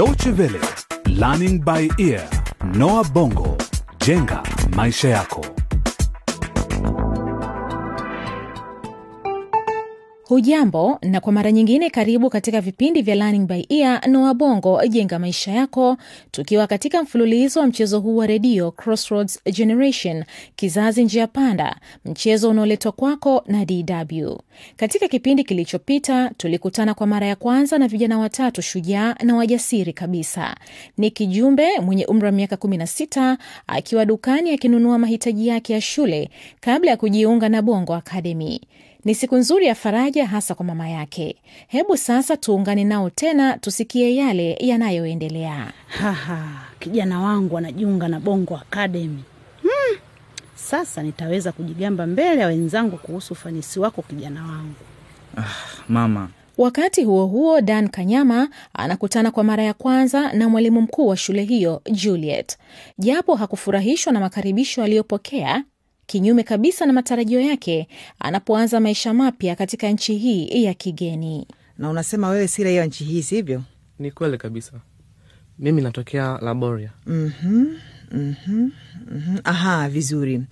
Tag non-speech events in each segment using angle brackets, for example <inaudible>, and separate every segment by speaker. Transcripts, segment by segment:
Speaker 1: Deutsche Welle, Learning by Ear, Noah Bongo, jenga maisha yako.
Speaker 2: Hujambo na kwa mara nyingine karibu katika vipindi vya Learning by Ear Noah Bongo jenga maisha yako, tukiwa katika mfululizo wa mchezo huu wa redio Crossroads Generation, kizazi njia panda, mchezo unaoletwa kwako na DW. Katika kipindi kilichopita tulikutana kwa mara ya kwanza na vijana watatu shujaa na wajasiri kabisa. Ni Kijumbe mwenye umri wa miaka 16 akiwa dukani akinunua mahitaji yake ya shule kabla ya kujiunga na Bongo Academy. Ni siku nzuri ya faraja hasa kwa mama yake. Hebu sasa tuungane nao tena tusikie yale yanayoendelea.
Speaker 3: Haha, kijana wangu anajiunga na Bongo Akademi. Hmm, sasa nitaweza kujigamba mbele ya wenzangu kuhusu ufanisi wako kijana wangu.
Speaker 4: Mama,
Speaker 2: Wakati huo huo, Dan Kanyama anakutana kwa mara ya kwanza na mwalimu mkuu wa shule hiyo Juliet. Japo hakufurahishwa na makaribisho aliyopokea, kinyume kabisa na matarajio yake anapoanza maisha mapya katika nchi hii ya kigeni.
Speaker 5: na unasema wewe si raia wa nchi hii sivyo?
Speaker 4: ni kweli kabisa. Mimi natokea Laboria.
Speaker 5: Mhm. Aha, vizuri.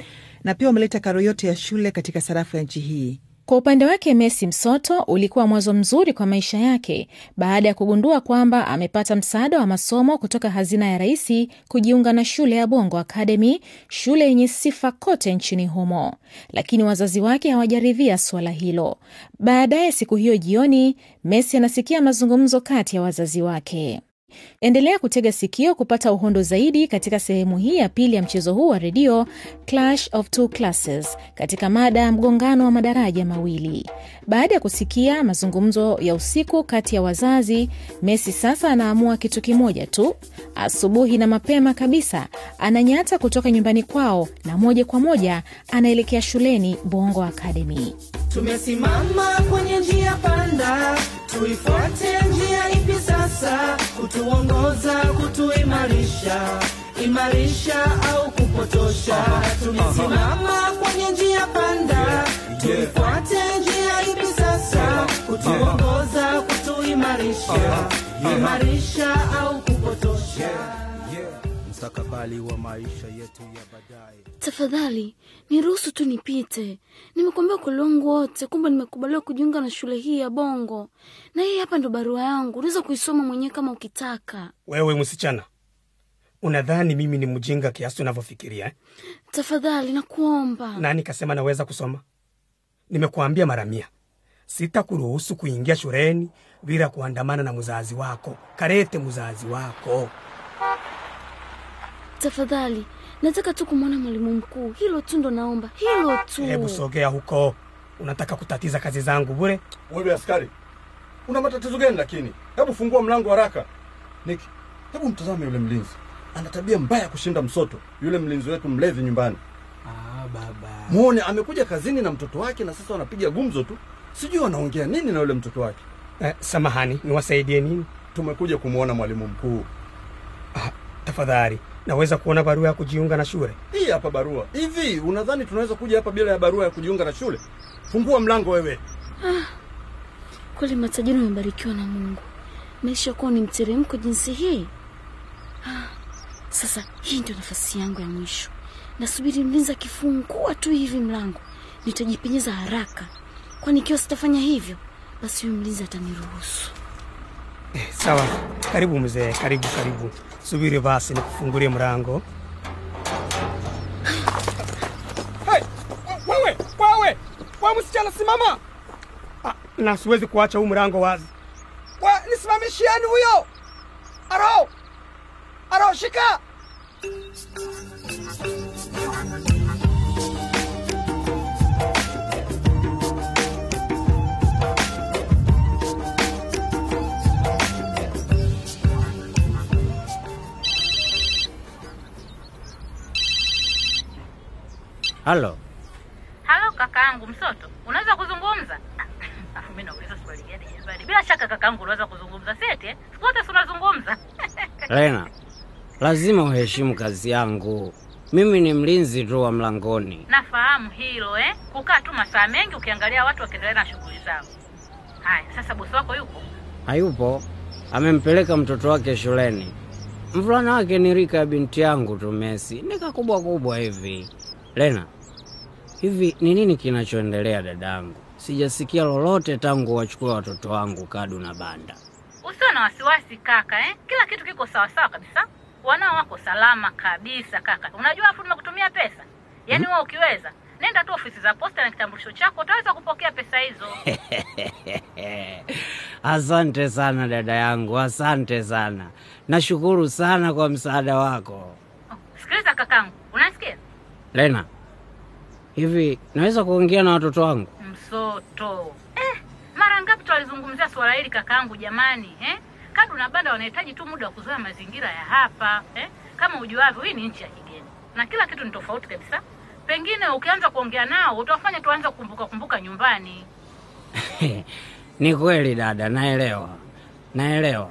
Speaker 5: Na pia umeleta karo yote ya shule katika sarafu ya nchi hii.
Speaker 2: Kwa upande wake Messi Msoto ulikuwa mwanzo mzuri kwa maisha yake baada ya kugundua kwamba amepata msaada wa masomo kutoka hazina ya Raisi kujiunga na shule ya Bongo Academy, shule yenye sifa kote nchini humo. Lakini wazazi wake hawajaridhia suala hilo. Baadaye siku hiyo jioni, Messi anasikia mazungumzo kati ya wazazi wake. Endelea kutega sikio kupata uhondo zaidi katika sehemu hii ya pili ya mchezo huu wa redio Clash of Two Classes katika mada ya mgongano wa madaraja mawili. Baada ya kusikia mazungumzo ya usiku kati ya wazazi, Messi sasa anaamua kitu kimoja tu. Asubuhi na mapema kabisa ananyata kutoka nyumbani kwao na moja kwa moja anaelekea shuleni Bongo Academy.
Speaker 6: Tumesimama kwenye njia panda, tuifuate njia ipi sasa? Kutuongoza, kutuimarisha, imarisha au kupotosha? Tumesimama kwenye njia panda, tuifuate njia ipi sasa? Kutuongoza, kutuimarisha, imarisha au kupotosha?
Speaker 7: Mustakabali wa maisha yetu ya baadaye.
Speaker 8: Tafadhali niruhusu tu nipite. Nimekuambia kwa wangu wote kwamba nimekubaliwa kujiunga na shule hii ya Bongo, na hii hapa ndo barua yangu. Unaweza kuisoma mwenyewe kama ukitaka.
Speaker 9: Wewe msichana, unadhani mimi ni mjinga kiasi unavyofikiria eh?
Speaker 8: Tafadhali nakuomba.
Speaker 9: Nani kasema naweza kusoma? Nimekuambia mara mia, sitakuruhusu kuingia shuleni bila kuandamana na mzazi wako. Karete mzazi wako.
Speaker 8: Tafadhali nataka tu kumwona mwalimu mkuu, hilo tu ndo naomba, hilo tu.
Speaker 9: Hebu sogea huko, unataka kutatiza kazi zangu bure.
Speaker 7: Wewe askari, una matatizo gani? Lakini hebu fungua mlango haraka. Niki, hebu mtazame yule mlinzi, ana tabia mbaya kushinda msoto. Yule mlinzi wetu mlevi nyumbani,
Speaker 9: Ah, baba.
Speaker 7: muone amekuja kazini na mtoto wake, na sasa wanapiga gumzo tu, sijui wanaongea nini na yule mtoto wake.
Speaker 9: Eh, samahani, niwasaidie nini?
Speaker 7: Tumekuja kumwona mwalimu mkuu.
Speaker 9: Ah, tafadhali, naweza kuona barua ya kujiunga na shule?
Speaker 7: Hii hapa barua. Hivi unadhani tunaweza kuja hapa bila ya barua ya kujiunga na shule? Fungua mlango wewe.
Speaker 8: Kweli matajiri wamebarikiwa na Mungu, maisha kuwa ni mteremko jinsi hii. Ah, Sasa hii ndio nafasi yangu ya mwisho. Nasubiri mlinzi akifungua tu hivi mlango, nitajipenyeza haraka, kwani ikiwa sitafanya hivyo, basi huyu mlinzi ataniruhusu.
Speaker 9: Eh, sawa. Karibu mzee, karibu karibu. Subiri basi nikufungulie mlango. Hey, wewe, wewe, wewe msichana simama. Ah, na siwezi kuacha huu mlango wazi. Nisimamishieni huyo. Aro. Aro, shika.
Speaker 10: Halo,
Speaker 11: Halo kakaangu Msoto, unaweza kuzungumza? <coughs> Afu mimi nauliza swali gani jamani? Bila shaka kakaangu unaweza kuzungumza seti eh? Siku zote si unazungumza. <laughs>
Speaker 10: Lena, lazima uheshimu kazi yangu. Mimi ni mlinzi tu wa mlangoni.
Speaker 11: Nafahamu hilo eh? Kukaa tu masaa mengi ukiangalia watu wakiendelea na shughuli zao. Haya, sasa bosi wako yupo?
Speaker 10: Hayupo? amempeleka mtoto wake shuleni. Mvulana wake ni rika ya binti yangu tu Messi, nika kubwa kubwa hivi. Lena, hivi ni nini kinachoendelea dadangu? Sijasikia lolote tangu wachukua watoto wangu Kadu na Banda.
Speaker 11: Usiwe na wasiwasi kaka eh? Kila kitu kiko sawa sawa kabisa, wanao wako salama kabisa kaka. Unajua afu nimekutumia pesa, yaani wewe ukiweza nenda tu ofisi za posta na kitambulisho chako, utaweza kupokea pesa hizo. <laughs>
Speaker 10: Asante sana dada yangu, asante sana. Nashukuru sana kwa msaada wako.
Speaker 11: Sikiliza kakangu, unasikia?
Speaker 10: Lena, hivi naweza kuongea na watoto wangu?
Speaker 11: Msoto eh, mara ngapi twalizungumzia swala hili kakaangu jamani eh? Kadu na Banda wanahitaji tu muda wa kuzoea mazingira ya hapa eh? Kama ujuavyo, hii ni nchi ya kigeni na kila kitu ni tofauti kabisa. Pengine ukianza kuongea nao utawafanya tuanze kukumbuka kumbuka nyumbani. <laughs>
Speaker 10: Ni kweli dada, naelewa, naelewa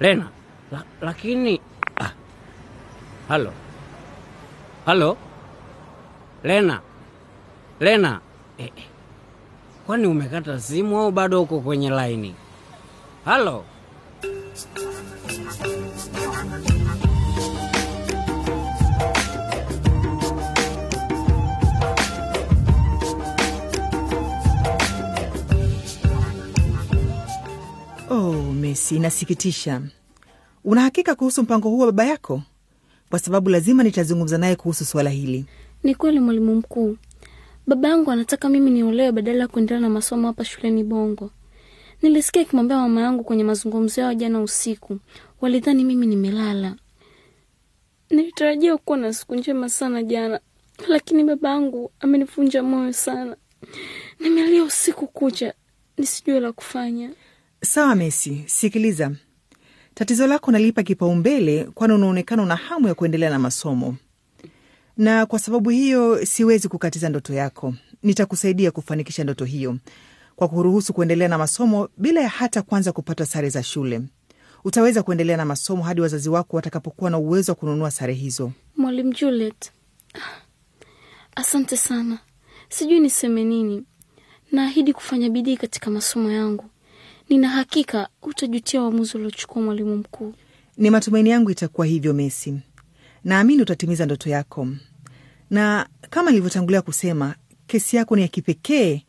Speaker 10: Lena, la, lakini ah. Halo, halo Lena, Lena eh, eh. Kwani umekata simu au bado uko kwenye laini? Halo.
Speaker 5: Oh, Messi, inasikitisha. Una hakika kuhusu mpango huu wa baba yako? Kwa sababu lazima nitazungumza naye kuhusu suala hili.
Speaker 8: Ni kweli mwalimu mkuu, baba yangu anataka mimi niolewe badala ya kuendelea na masomo hapa shuleni Bongo. Nilisikia akimwambia mama yangu kwenye mazungumzo yao jana usiku, walidhani mimi nimelala. Nilitarajia kuwa na siku njema sana jana, lakini baba yangu amenivunja moyo sana. Nimelia usiku kucha nisijue la kufanya.
Speaker 5: Sawa Messi, sikiliza, tatizo lako nalipa kipaumbele, kwani unaonekana una hamu ya kuendelea na masomo, na kwa sababu hiyo siwezi kukatiza ndoto yako. Nitakusaidia kufanikisha ndoto hiyo kwa kuruhusu kuendelea na masomo bila ya hata kwanza kupata sare za shule. Utaweza kuendelea na masomo hadi wazazi wako watakapokuwa na uwezo wa kununua sare hizo.
Speaker 8: Mwalimu Juliet, asante sana. Sijui niseme nini. Naahidi kufanya bidii katika masomo yangu. Nina hakika utajutia uamuzi uliochukua mwalimu mkuu.
Speaker 5: Ni matumaini yangu itakuwa hivyo Messi. Naamini utatimiza ndoto yako, na kama nilivyotangulia kusema, kesi yako ni ya kipekee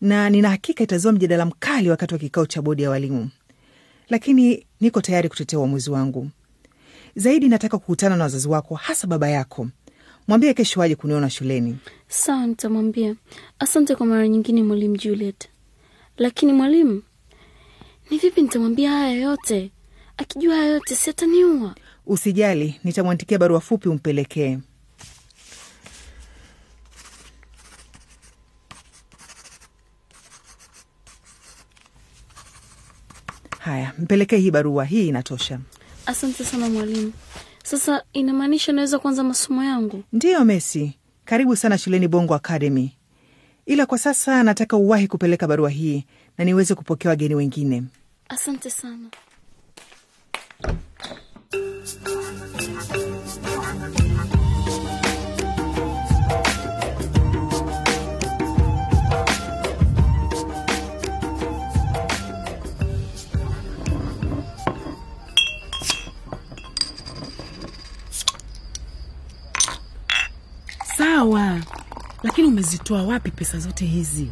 Speaker 5: na nina hakika itazua mjadala mkali wakati wa kikao cha bodi ya walimu, lakini niko tayari kutetea uamuzi wangu. Zaidi nataka kukutana na wazazi wako, hasa baba yako. Mwambie kesho waje kuniona shuleni.
Speaker 8: Sawa, nitamwambia. Asante kwa mara nyingine, mwalimu Juliet. Lakini mwalimu, ni vipi nitamwambia haya yote? Akijua haya yote si ataniua?
Speaker 5: Usijali, nitamwandikia barua fupi umpelekee. Haya, mpelekee hii barua, hii inatosha.
Speaker 8: Asante sana mwalimu. Sasa inamaanisha naweza kuanza masomo yangu?
Speaker 5: Ndiyo Messi, karibu sana shuleni Bongo Academy, ila kwa sasa nataka uwahi kupeleka barua hii na niweze kupokea wageni wengine.
Speaker 8: Asante sana.
Speaker 3: Umezitoa wapi pesa zote hizi?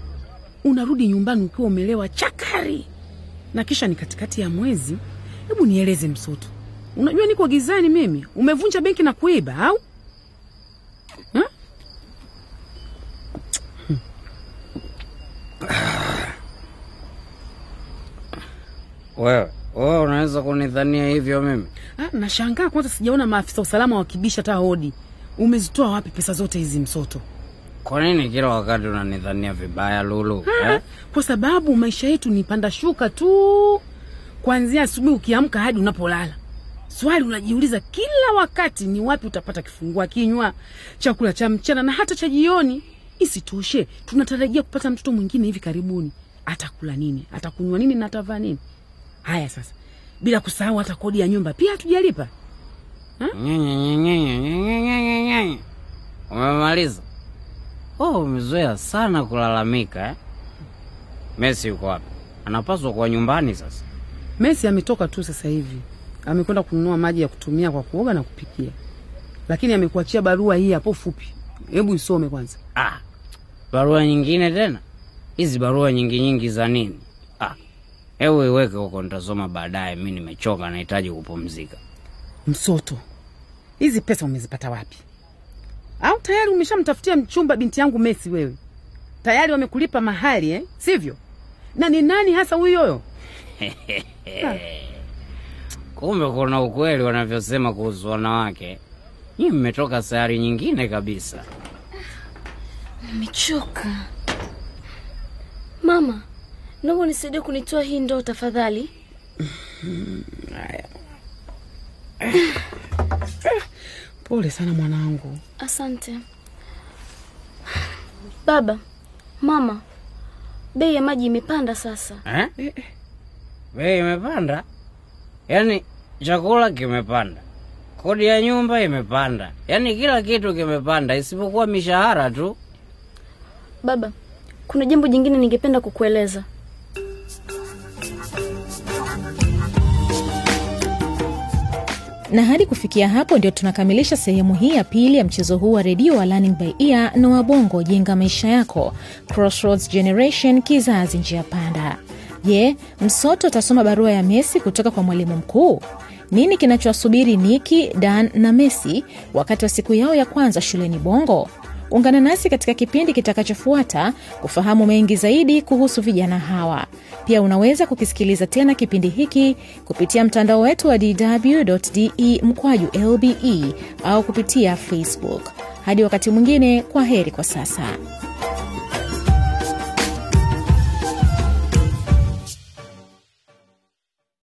Speaker 3: Unarudi nyumbani ukiwa umelewa chakari, na kisha ni katikati ya mwezi. Hebu nieleze Msoto, unajua niko gizani mimi. Umevunja benki na kuiba au ha?
Speaker 10: Wewe wewe unaweza kunidhania hivyo mimi?
Speaker 3: Ah, nashangaa kwanza, sijaona maafisa usalama wakibisha hata hodi. Umezitoa wapi pesa zote hizi Msoto?
Speaker 10: Kwa nini kila wakati unanidhania vibaya Lulu
Speaker 3: Ha,
Speaker 10: eh?
Speaker 3: Kwa sababu maisha yetu ni panda shuka tu, kuanzia asubuhi ukiamka hadi unapolala. Swali unajiuliza kila wakati ni wapi utapata kifungua kinywa, chakula cha mchana na hata cha jioni. Isitoshe, tunatarajia kupata mtoto mwingine hivi karibuni. Atakula nini? Atakunywa nini na atavaa nini? Haya sasa, bila kusahau hata kodi ya nyumba pia hatujalipa.
Speaker 10: Umemaliza? Oh, umezoea sana kulalamika eh? Messi yuko wapi? Anapaswa kuwa nyumbani sasa.
Speaker 3: Messi ametoka tu sasa hivi, amekwenda kununua maji ya kutumia kwa kuoga na kupikia, lakini amekuachia barua hii hapo fupi. Hebu isome kwanza.
Speaker 10: Ah, barua nyingine tena? Hizi barua nyingi nyingi za nini? Ah, hebu iweke huko, nitasoma baadaye. Mi nimechoka, nahitaji kupumzika.
Speaker 3: Msoto, hizi pesa umezipata wapi? Au tayari umeshamtafutia mchumba binti yangu Messi? Wewe tayari wamekulipa mahali eh? Sivyo? Na ni nani hasa huyoyo? <laughs>
Speaker 10: Kumbe kuna ukweli wanavyosema kuhusu wanawake. Nyinyi mmetoka sayari nyingine kabisa.
Speaker 8: Nimechoka. Mama, naomba unisaidie kunitoa hii ndoo tafadhali. <laughs> <laughs>
Speaker 3: Pole sana mwanangu.
Speaker 8: Asante. Baba, mama, bei ya maji imepanda sasa.
Speaker 10: Eh? Bei imepanda? Yaani chakula kimepanda, kodi ya nyumba imepanda, yaani kila kitu kimepanda isipokuwa mishahara tu.
Speaker 8: Baba, kuna jambo jingine ningependa kukueleza.
Speaker 2: Na hadi kufikia hapo ndio tunakamilisha sehemu hii ya pili ya mchezo huu wa redio wa Learning by Ear na Wabongo jenga maisha yako, Crossroads Generation, kizazi njia panda. Je, Msoto atasoma barua ya Messi kutoka kwa mwalimu mkuu? Nini kinachowasubiri Niki, Dan na Messi wakati wa siku yao ya kwanza shuleni Bongo? Ungana nasi katika kipindi kitakachofuata kufahamu mengi zaidi kuhusu vijana hawa. Pia unaweza kukisikiliza tena kipindi hiki kupitia mtandao wetu wa dw.de mkwaju lbe au kupitia Facebook. Hadi wakati mwingine, kwa heri kwa sasa.